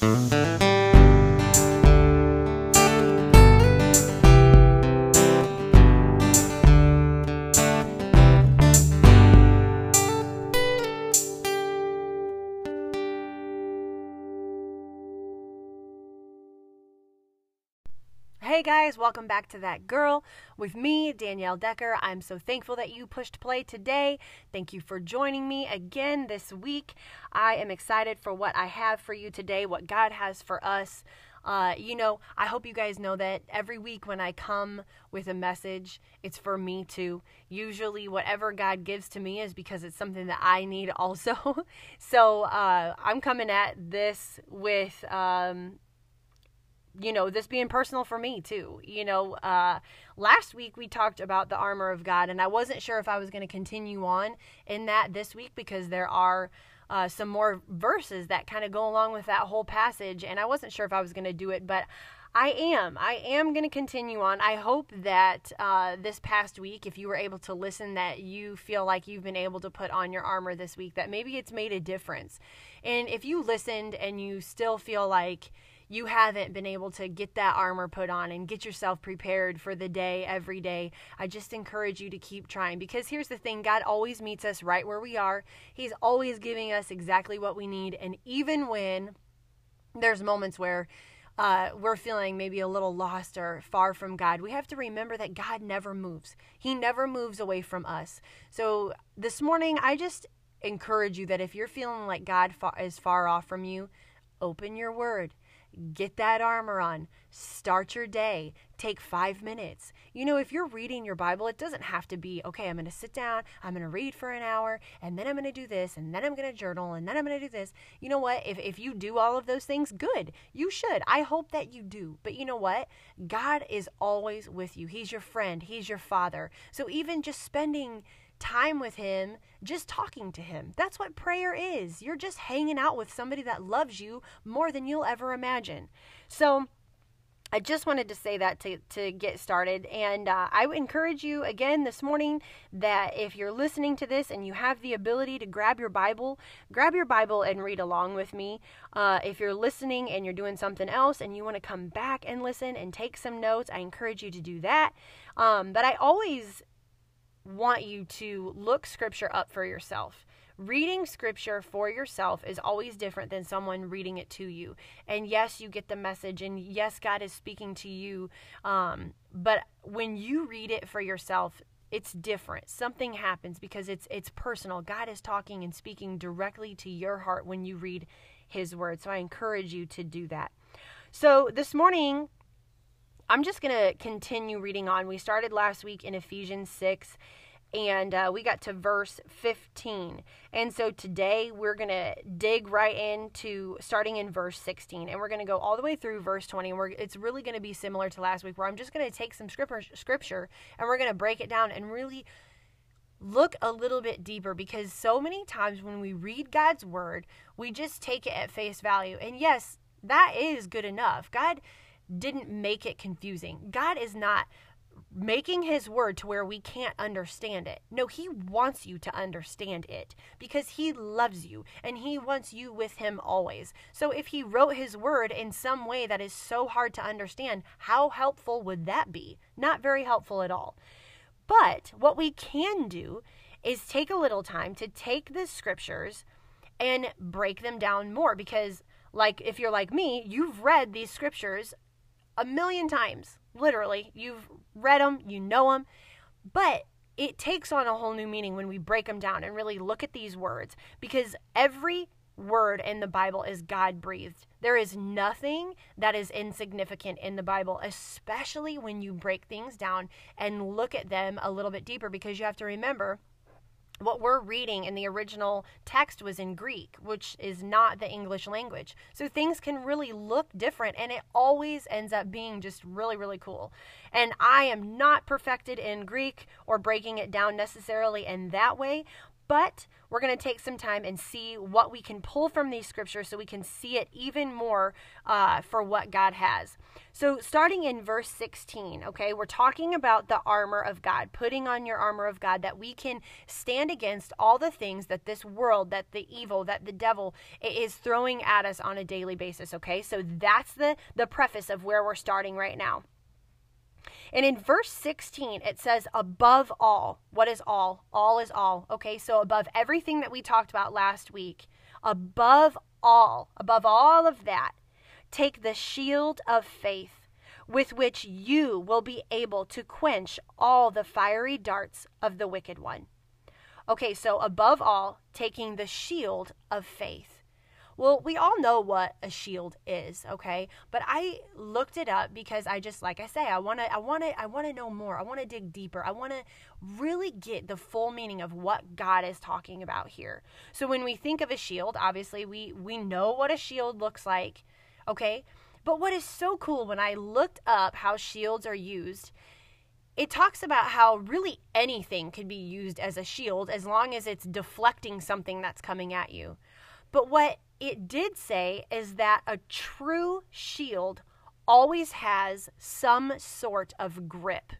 Hey guys, welcome back to That Girl with me, Danielle Decker. I'm so thankful that you pushed play today. Thank you for joining me again this week. I am excited for what I have for you today, what God has for us. Uh, you know, I hope you guys know that every week when I come with a message, it's for me too. Usually, whatever God gives to me is because it's something that I need also. so uh, I'm coming at this with. Um, you know, this being personal for me too. You know, uh, last week we talked about the armor of God, and I wasn't sure if I was going to continue on in that this week because there are uh, some more verses that kind of go along with that whole passage, and I wasn't sure if I was going to do it, but. I am. I am going to continue on. I hope that uh, this past week, if you were able to listen, that you feel like you've been able to put on your armor this week, that maybe it's made a difference. And if you listened and you still feel like you haven't been able to get that armor put on and get yourself prepared for the day every day, I just encourage you to keep trying because here's the thing God always meets us right where we are. He's always giving us exactly what we need. And even when there's moments where uh, we're feeling maybe a little lost or far from God, we have to remember that God never moves. He never moves away from us. So this morning, I just encourage you that if you're feeling like God is far off from you, open your word. Get that armor on. Start your day. Take five minutes. You know, if you're reading your Bible, it doesn't have to be, okay, I'm going to sit down, I'm going to read for an hour, and then I'm going to do this, and then I'm going to journal, and then I'm going to do this. You know what? If, if you do all of those things, good. You should. I hope that you do. But you know what? God is always with you. He's your friend, He's your father. So even just spending time with Him, just talking to Him. That's what prayer is. You're just hanging out with somebody that loves you more than you'll ever imagine. So, I just wanted to say that to, to get started. And uh, I would encourage you again this morning that if you're listening to this and you have the ability to grab your Bible, grab your Bible and read along with me. Uh, if you're listening and you're doing something else and you want to come back and listen and take some notes, I encourage you to do that. Um, but I always want you to look scripture up for yourself. Reading scripture for yourself is always different than someone reading it to you. And yes, you get the message, and yes, God is speaking to you. Um, but when you read it for yourself, it's different. Something happens because it's it's personal. God is talking and speaking directly to your heart when you read His word. So I encourage you to do that. So this morning, I'm just going to continue reading on. We started last week in Ephesians 6 and uh, we got to verse 15. And so today we're going to dig right into starting in verse 16 and we're going to go all the way through verse 20 and we're it's really going to be similar to last week where I'm just going to take some scripture scripture and we're going to break it down and really look a little bit deeper because so many times when we read God's word, we just take it at face value. And yes, that is good enough. God didn't make it confusing. God is not making his word to where we can't understand it. No, he wants you to understand it because he loves you and he wants you with him always. So if he wrote his word in some way that is so hard to understand, how helpful would that be? Not very helpful at all. But what we can do is take a little time to take the scriptures and break them down more because like if you're like me, you've read these scriptures a million times. Literally, you've read them, you know them, but it takes on a whole new meaning when we break them down and really look at these words because every word in the Bible is God breathed. There is nothing that is insignificant in the Bible, especially when you break things down and look at them a little bit deeper because you have to remember what we're reading in the original text was in Greek, which is not the English language. So things can really look different, and it always ends up being just really, really cool. And I am not perfected in Greek or breaking it down necessarily in that way, But we're going to take some time and see what we can pull from these scriptures so we can see it even more uh, for what God has. So, starting in verse 16, okay, we're talking about the armor of God, putting on your armor of God that we can stand against all the things that this world, that the evil, that the devil is throwing at us on a daily basis, okay? So, that's the, the preface of where we're starting right now. And in verse 16, it says, above all. What is all? All is all. Okay, so above everything that we talked about last week, above all, above all of that, take the shield of faith with which you will be able to quench all the fiery darts of the wicked one. Okay, so above all, taking the shield of faith. Well, we all know what a shield is, okay? But I looked it up because I just like I say, I want to I want to I want to know more. I want to dig deeper. I want to really get the full meaning of what God is talking about here. So when we think of a shield, obviously we we know what a shield looks like, okay? But what is so cool when I looked up how shields are used, it talks about how really anything could be used as a shield as long as it's deflecting something that's coming at you. But what it did say is that a true shield always has some sort of grip.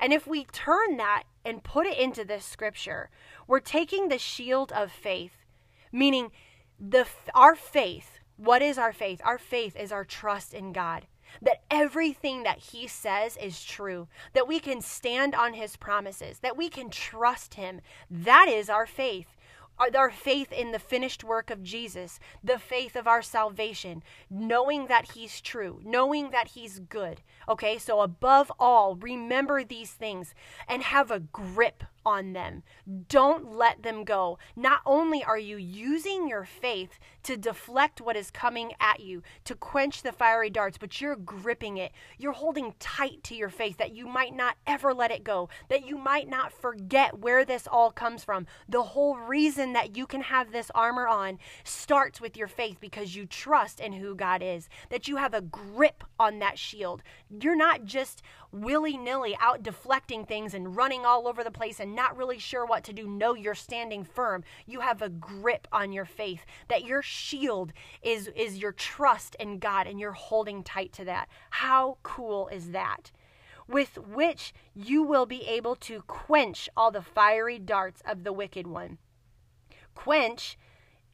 And if we turn that and put it into this scripture, we're taking the shield of faith, meaning the our faith. What is our faith? Our faith is our trust in God. That everything that He says is true, that we can stand on His promises, that we can trust Him. That is our faith Uh, our faith in the finished work of Jesus, the faith of our salvation, knowing that He's true, knowing that He's good. Okay, so above all, remember these things and have a grip on them. Don't let them go. Not only are you using your faith to deflect what is coming at you, to quench the fiery darts, but you're gripping it. You're holding tight to your faith that you might not ever let it go, that you might not forget where this all comes from. The whole reason that you can have this armor on starts with your faith because you trust in who God is, that you have a grip on that shield. You're not just willy nilly out deflecting things and running all over the place and not really sure what to do. No, you're standing firm. You have a grip on your faith, that your shield is, is your trust in God and you're holding tight to that. How cool is that? With which you will be able to quench all the fiery darts of the wicked one. Quench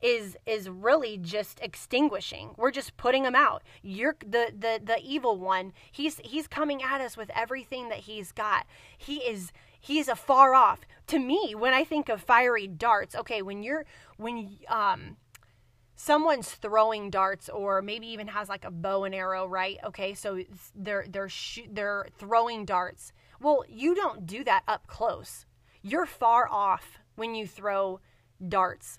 is is really just extinguishing. We're just putting them out. You're the the the evil one. He's he's coming at us with everything that he's got. He is he's afar off. To me, when I think of fiery darts, okay, when you're when um someone's throwing darts or maybe even has like a bow and arrow, right? Okay, so they're they're sh- they're throwing darts. Well, you don't do that up close. You're far off when you throw darts.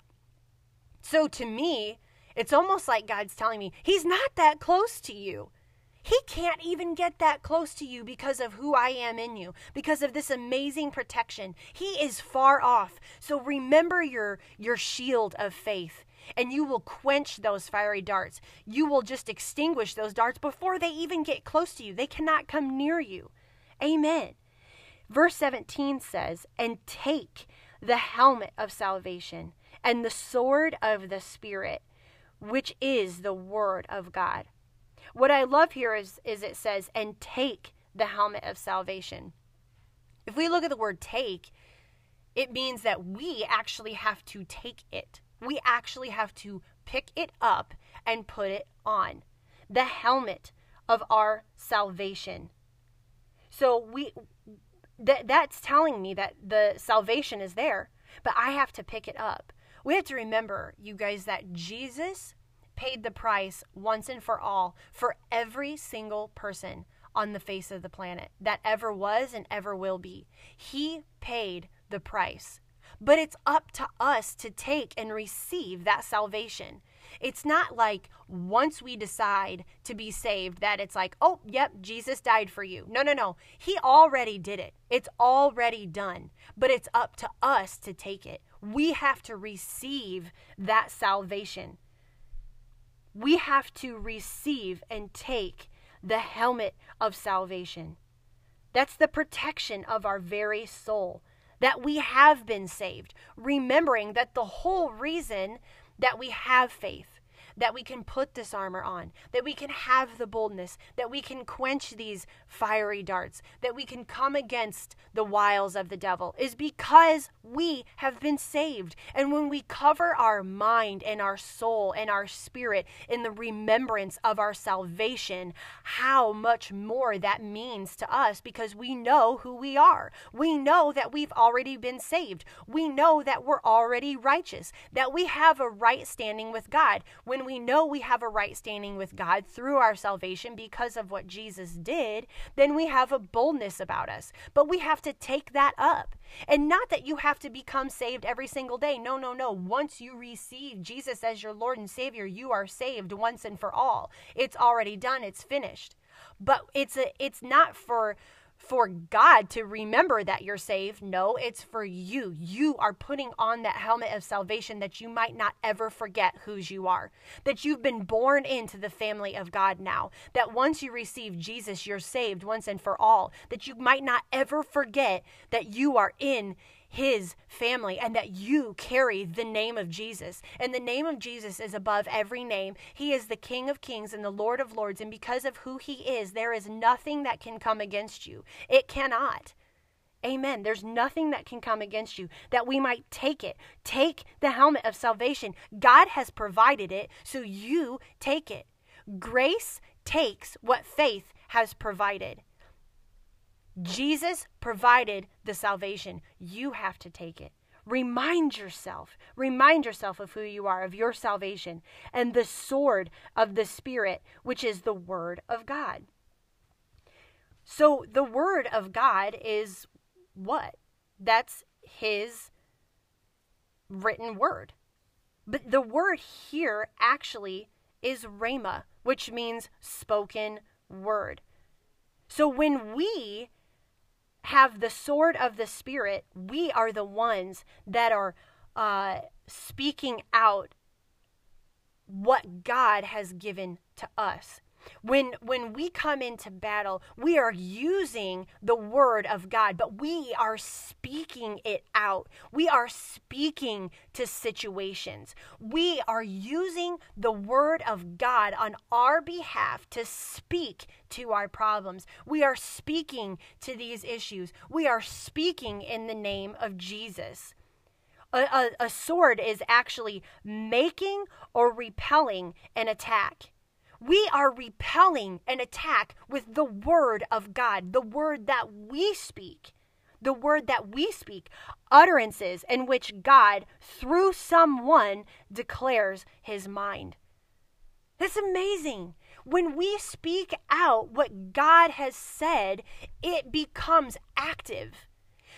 So to me, it's almost like God's telling me, He's not that close to you. He can't even get that close to you because of who I am in you, because of this amazing protection. He is far off. So remember your, your shield of faith, and you will quench those fiery darts. You will just extinguish those darts before they even get close to you. They cannot come near you. Amen. Verse 17 says, And take the helmet of salvation and the sword of the Spirit, which is the Word of God. What I love here is, is it says, and take the helmet of salvation. If we look at the word take, it means that we actually have to take it. We actually have to pick it up and put it on. The helmet of our salvation. So we that that's telling me that the salvation is there, but I have to pick it up. We have to remember, you guys, that Jesus paid the price once and for all for every single person on the face of the planet that ever was and ever will be. He paid the price. But it's up to us to take and receive that salvation. It's not like once we decide to be saved that it's like, oh, yep, Jesus died for you. No, no, no. He already did it, it's already done. But it's up to us to take it. We have to receive that salvation. We have to receive and take the helmet of salvation. That's the protection of our very soul. that we have been saved, remembering that the whole reason that we have faith that we can put this armor on, that we can have the boldness, that we can quench these fiery darts, that we can come against the wiles of the devil, is because we have been saved. And when we cover our mind and our soul and our spirit in the remembrance of our salvation, how much more that means to us because we know who we are. We know that we've already been saved. We know that we're already righteous, that we have a right standing with God. When we know we have a right standing with God through our salvation because of what Jesus did, then we have a boldness about us. But we have to take that up. And not that you have to become saved every single day. No, no, no. Once you receive Jesus as your Lord and Savior, you are saved once and for all. It's already done, it's finished. But it's a it's not for for God to remember that you're saved. No, it's for you. You are putting on that helmet of salvation that you might not ever forget whose you are. That you've been born into the family of God now. That once you receive Jesus, you're saved once and for all. That you might not ever forget that you are in his family and that you carry the name of Jesus. And the name of Jesus is above every name. He is the King of kings and the Lord of lords. And because of who he is, there is nothing that can come against you. It cannot. Amen. There's nothing that can come against you that we might take it. Take the helmet of salvation. God has provided it, so you take it. Grace takes what faith has provided. Jesus provided the salvation. You have to take it. Remind yourself, remind yourself of who you are, of your salvation, and the sword of the Spirit, which is the Word of God. So, the Word of God is what? That's His written Word. But the word here actually is rhema, which means spoken word. So, when we have the sword of the Spirit, we are the ones that are uh, speaking out what God has given to us. When when we come into battle, we are using the word of God, but we are speaking it out. We are speaking to situations. We are using the word of God on our behalf to speak to our problems. We are speaking to these issues. We are speaking in the name of Jesus. A, a, a, sword is actually making or repelling an attack. We are repelling an attack with the word of God, the word that we speak. The word that we speak, utterances in which God, through someone, declares his mind. That's amazing. When we speak out what God has said, it becomes active.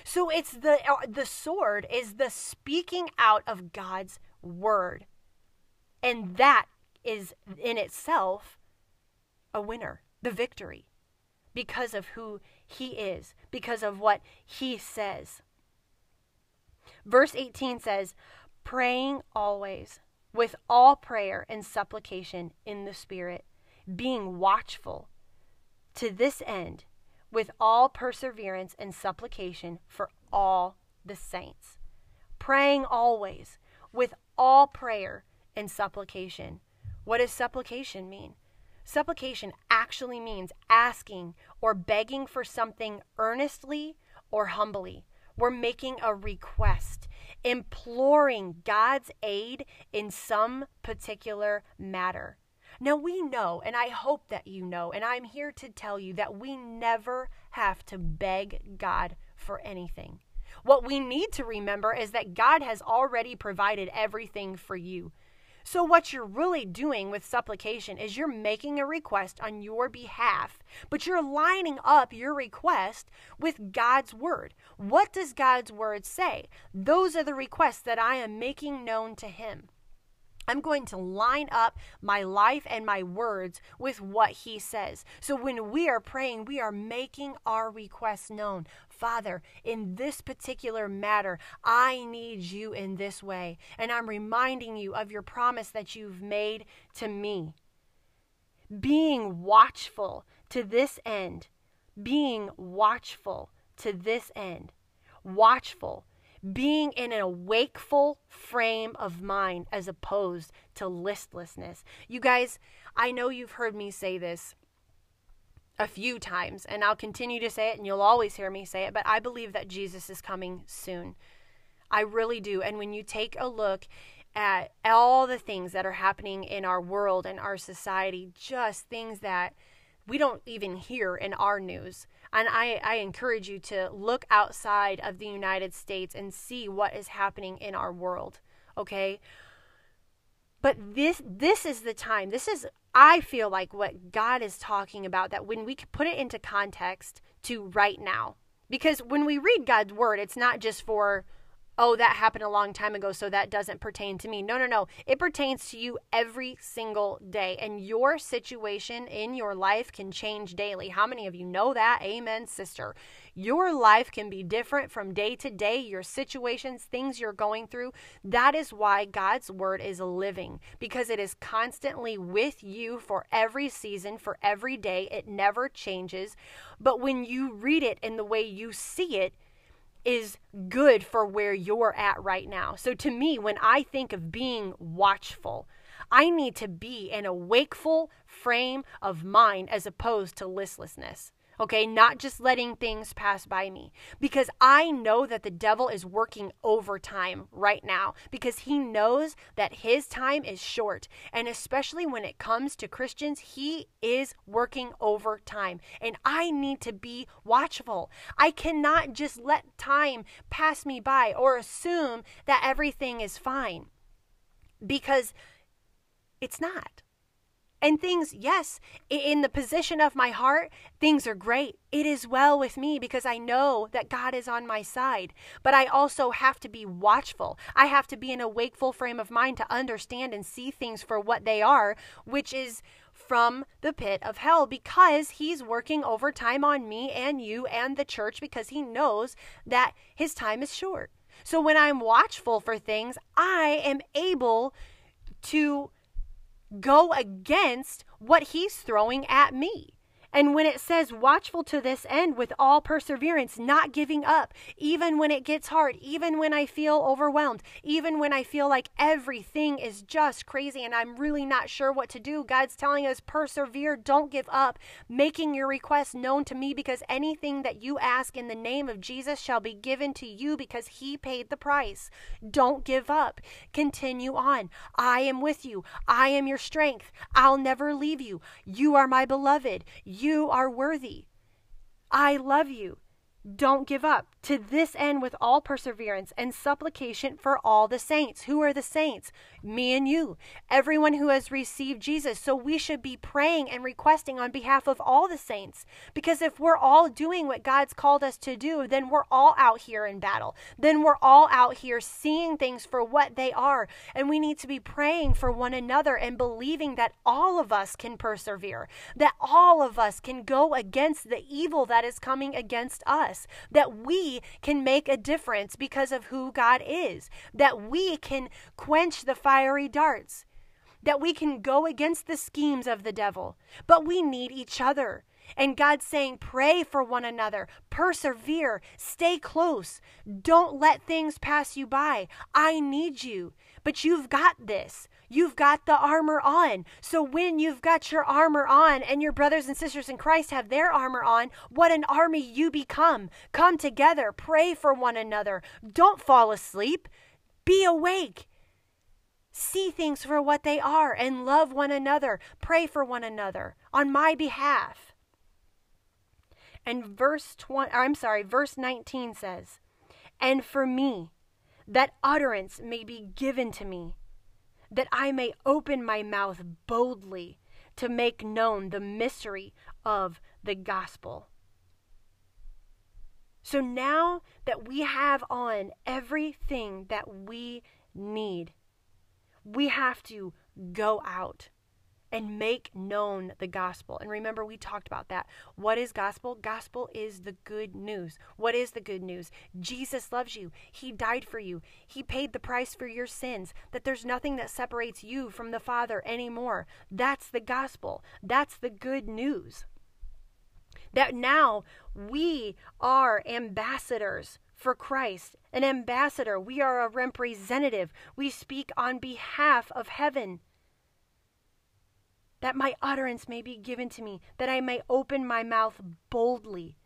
So it's the uh, the sword is the speaking out of God's word. And that is in itself a winner, the victory, because of who he is, because of what he says. Verse 18 says, praying always with all prayer and supplication in the Spirit, being watchful to this end with all perseverance and supplication for all the saints. Praying always with all prayer and supplication what does supplication mean? Supplication actually means asking or begging for something earnestly or humbly. We're making a request, imploring God's aid in some particular matter. Now, we know, and I hope that you know, and I'm here to tell you that we never have to beg God for anything. What we need to remember is that God has already provided everything for you. So, what you're really doing with supplication is you're making a request on your behalf, but you're lining up your request with God's word. What does God's word say? Those are the requests that I am making known to Him. I'm going to line up my life and my words with what he says. So when we are praying, we are making our requests known. Father, in this particular matter, I need you in this way. And I'm reminding you of your promise that you've made to me. Being watchful to this end, being watchful to this end. watchful, being in a wakeful frame of mind as opposed to listlessness. You guys, I know you've heard me say this a few times, and I'll continue to say it, and you'll always hear me say it, but I believe that Jesus is coming soon. I really do. And when you take a look at all the things that are happening in our world and our society, just things that we don't even hear in our news. And I, I encourage you to look outside of the United States and see what is happening in our world. Okay? But this this is the time. This is I feel like what God is talking about that when we put it into context to right now. Because when we read God's word, it's not just for oh, that happened a long time ago, so that doesn't pertain to me. No, no, no. It pertains to you every single day. And your situation in your life can change daily. How many of you know that? Amen, sister. Your life can be different from day to day, your situations, things you're going through. That is why God's word is living because it is constantly with you for every season, for every day. It never changes. But when you read it in the way you see it, is good for where you're at right now. So to me, when I think of being watchful, I need to be in a wakeful frame of mind as opposed to listlessness okay? Not just letting things pass by me. Because I know that the devil is working overtime right now because he knows that his time is short. And especially when it comes to Christians, he is working overtime. And I need to be watchful. I cannot just let time pass me by or assume that everything is fine because it's not. And things, yes, in the position of my heart, things are great. It is well with me because I know that God is on my side. But I also have to be watchful. I have to be in a wakeful frame of mind to understand and see things for what they are, which is from the pit of hell because he's working overtime on me and you and the church because he knows that his time is short. So when I'm watchful for things, I am able to go against what he's throwing at me. And when it says, watchful to this end with all perseverance, not giving up, even when it gets hard, even when I feel overwhelmed, even when I feel like everything is just crazy and I'm really not sure what to do, God's telling us, persevere, don't give up, making your request known to me because anything that you ask in the name of Jesus shall be given to you because he paid the price. Don't give up. Continue on. I am with you. I am your strength. I'll never leave you. You are my beloved. Are worthy. I love you. Don't give up. To this end, with all perseverance and supplication for all the saints. Who are the saints? Me and you. Everyone who has received Jesus. So we should be praying and requesting on behalf of all the saints. Because if we're all doing what God's called us to do, then we're all out here in battle. Then we're all out here seeing things for what they are. And we need to be praying for one another and believing that all of us can persevere, that all of us can go against the evil that is coming against us that we can make a difference because of who God is, that we can quench the fiery darts, that we can go against the schemes of the devil. But we need each other. And God's saying, pray for one another, persevere, stay close, don't let things pass you by. I need you, but you've got this. You've got the armor on. So when you've got your armor on and your brothers and sisters in Christ have their armor on, what an army you become. Come together, pray for one another. Don't fall asleep. Be awake. See things for what they are and love one another. Pray for one another on my behalf. And verse 20, I'm sorry, verse 19 says, And for me, that utterance may be given to me that I may open my mouth boldly to make known the mystery of the gospel. So now that we have on everything that we need, we have to go out and make known the gospel. And remember, we talked about that. What is gospel? Gospel is the good news. What is the good news? Jesus loves you. He died for you. He paid the price for your sins, that there's nothing that separates you from the Father anymore. That's the gospel. That's the good news. That now we are ambassadors for Christ, an ambassador. We are a representative. We speak on behalf of heaven. That my utterance may be given to me, that I may open my mouth boldly.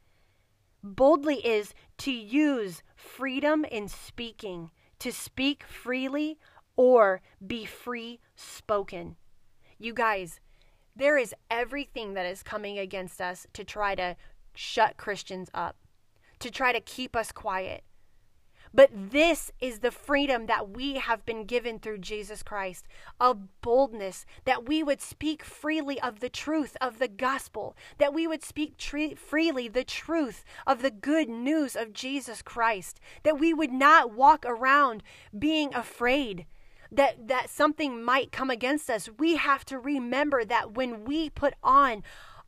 Boldly is to use freedom in speaking, to speak freely or be free spoken. You guys, there is everything that is coming against us to try to shut Christians up to try to keep us quiet. But this is the freedom that we have been given through Jesus Christ a boldness that we would speak freely of the truth of the gospel, that we would speak tre- freely the truth of the good news of Jesus Christ, that we would not walk around being afraid. That, that something might come against us. We have to remember that when we put on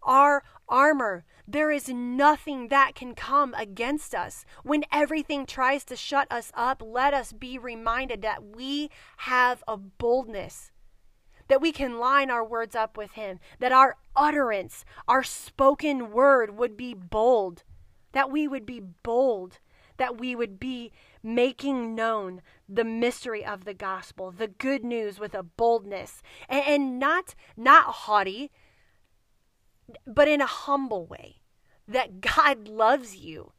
our armor, there is nothing that can come against us. When everything tries to shut us up, let us be reminded that we have a boldness, that we can line our words up with Him, that our utterance, our spoken word would be bold, that we would be bold, that we would be making known the mystery of the gospel, the good news with a boldness, and, not not haughty, but in a humble way. That God loves you.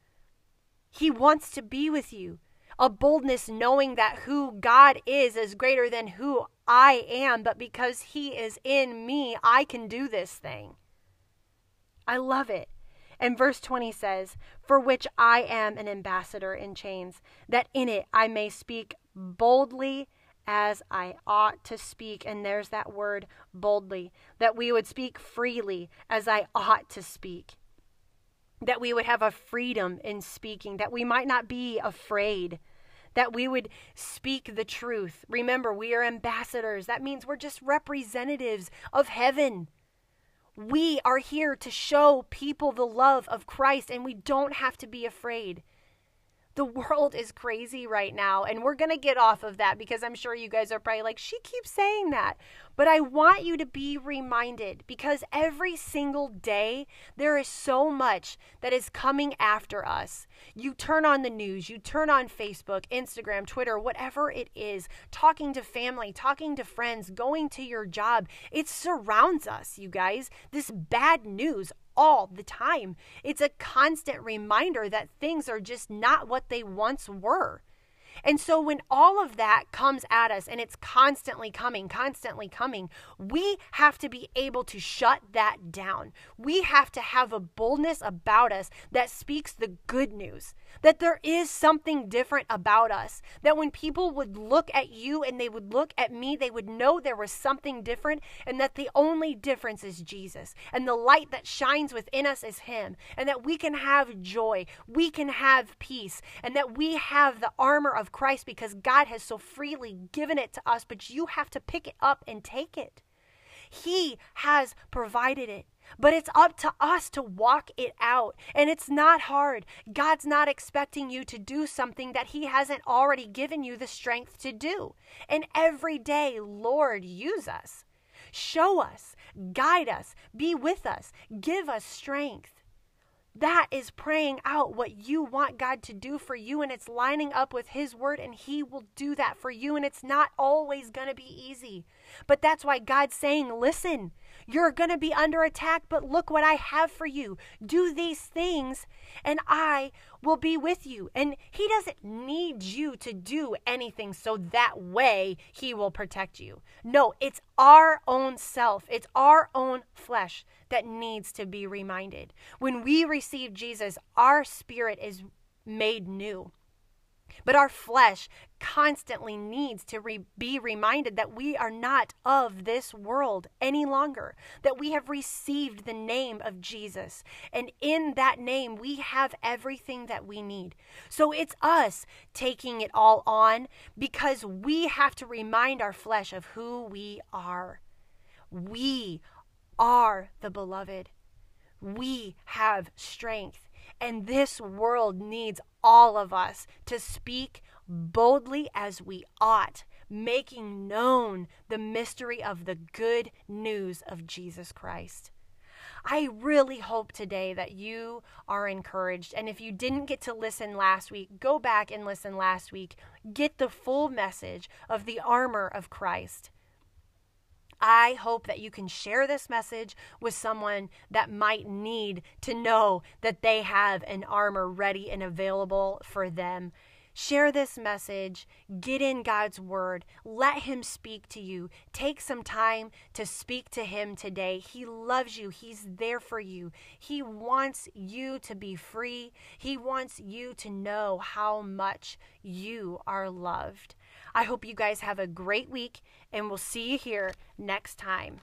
He wants to be with you. A boldness knowing that who God is is greater than who I am, but because He is in me, I can do this thing. I love it. And verse 20 says, For which I am an ambassador in chains, that in it I may speak boldly as I ought to speak. And there's that word boldly, that we would speak freely as I ought to speak. That we would have a freedom in speaking, that we might not be afraid, that we would speak the truth. Remember, we are ambassadors. That means we're just representatives of heaven. We are here to show people the love of Christ, and we don't have to be afraid the world is crazy right now. And we're going to get off of that because I'm sure you guys are probably like, she keeps saying that. But I want you to be reminded because every single day there is so much that is coming after us. You turn on the news, you turn on Facebook, Instagram, Twitter, whatever it is, talking to family, talking to friends, going to your job. It surrounds us, you guys. This bad news all the time. It's a constant reminder that things are just not what they once were. And so when all of that comes at us and it's constantly coming, constantly coming, we have to be able to shut that down. We have to have a boldness about us that speaks the good news, that there is something different about us, that when people would look at you and they would look at me, they would know there was something different and that the only difference is Jesus and the light that shines within us is Him, and that we can have joy, we can have peace, and that we have the armor of Christ because God has so freely given it to us, but you have to pick it up and take it. He has provided it. But it's up to us to walk it out. And it's not hard. God's not expecting you to do something that He hasn't already given you the strength to do. And every day, Lord, use us. Show us, guide us, be with us, give us strength. That is praying out what you want God to do for you, and it's lining up with His word, and He will do that for you. And it's not always going to be easy. But that's why God's saying, Listen, you're going to be under attack, but look what I have for you. Do these things, and I will be with you. And He doesn't need you to do anything so that way He will protect you. No, it's our own self, it's our own flesh that needs to be reminded. When we receive Jesus, our spirit is made new. But our flesh constantly needs to re- be reminded that we are not of this world any longer, that we have received the name of Jesus. And in that name, we have everything that we need. So it's us taking it all on because we have to remind our flesh of who we are. We are the beloved. We have strength. And this world needs all of us to speak boldly as we ought, making known the mystery of the good news of Jesus Christ. I really hope today that you are encouraged. And if you didn't get to listen last week, go back and listen last week. Get the full message of the armor of Christ. I hope that you can share this message with someone that might need to know that they have an armor ready and available for them. Share this message. Get in God's word. Let Him speak to you. Take some time to speak to Him today. He loves you. He's there for you. He wants you to be free. He wants you to know how much you are loved. I hope you guys have a great week, and we'll see you here next time.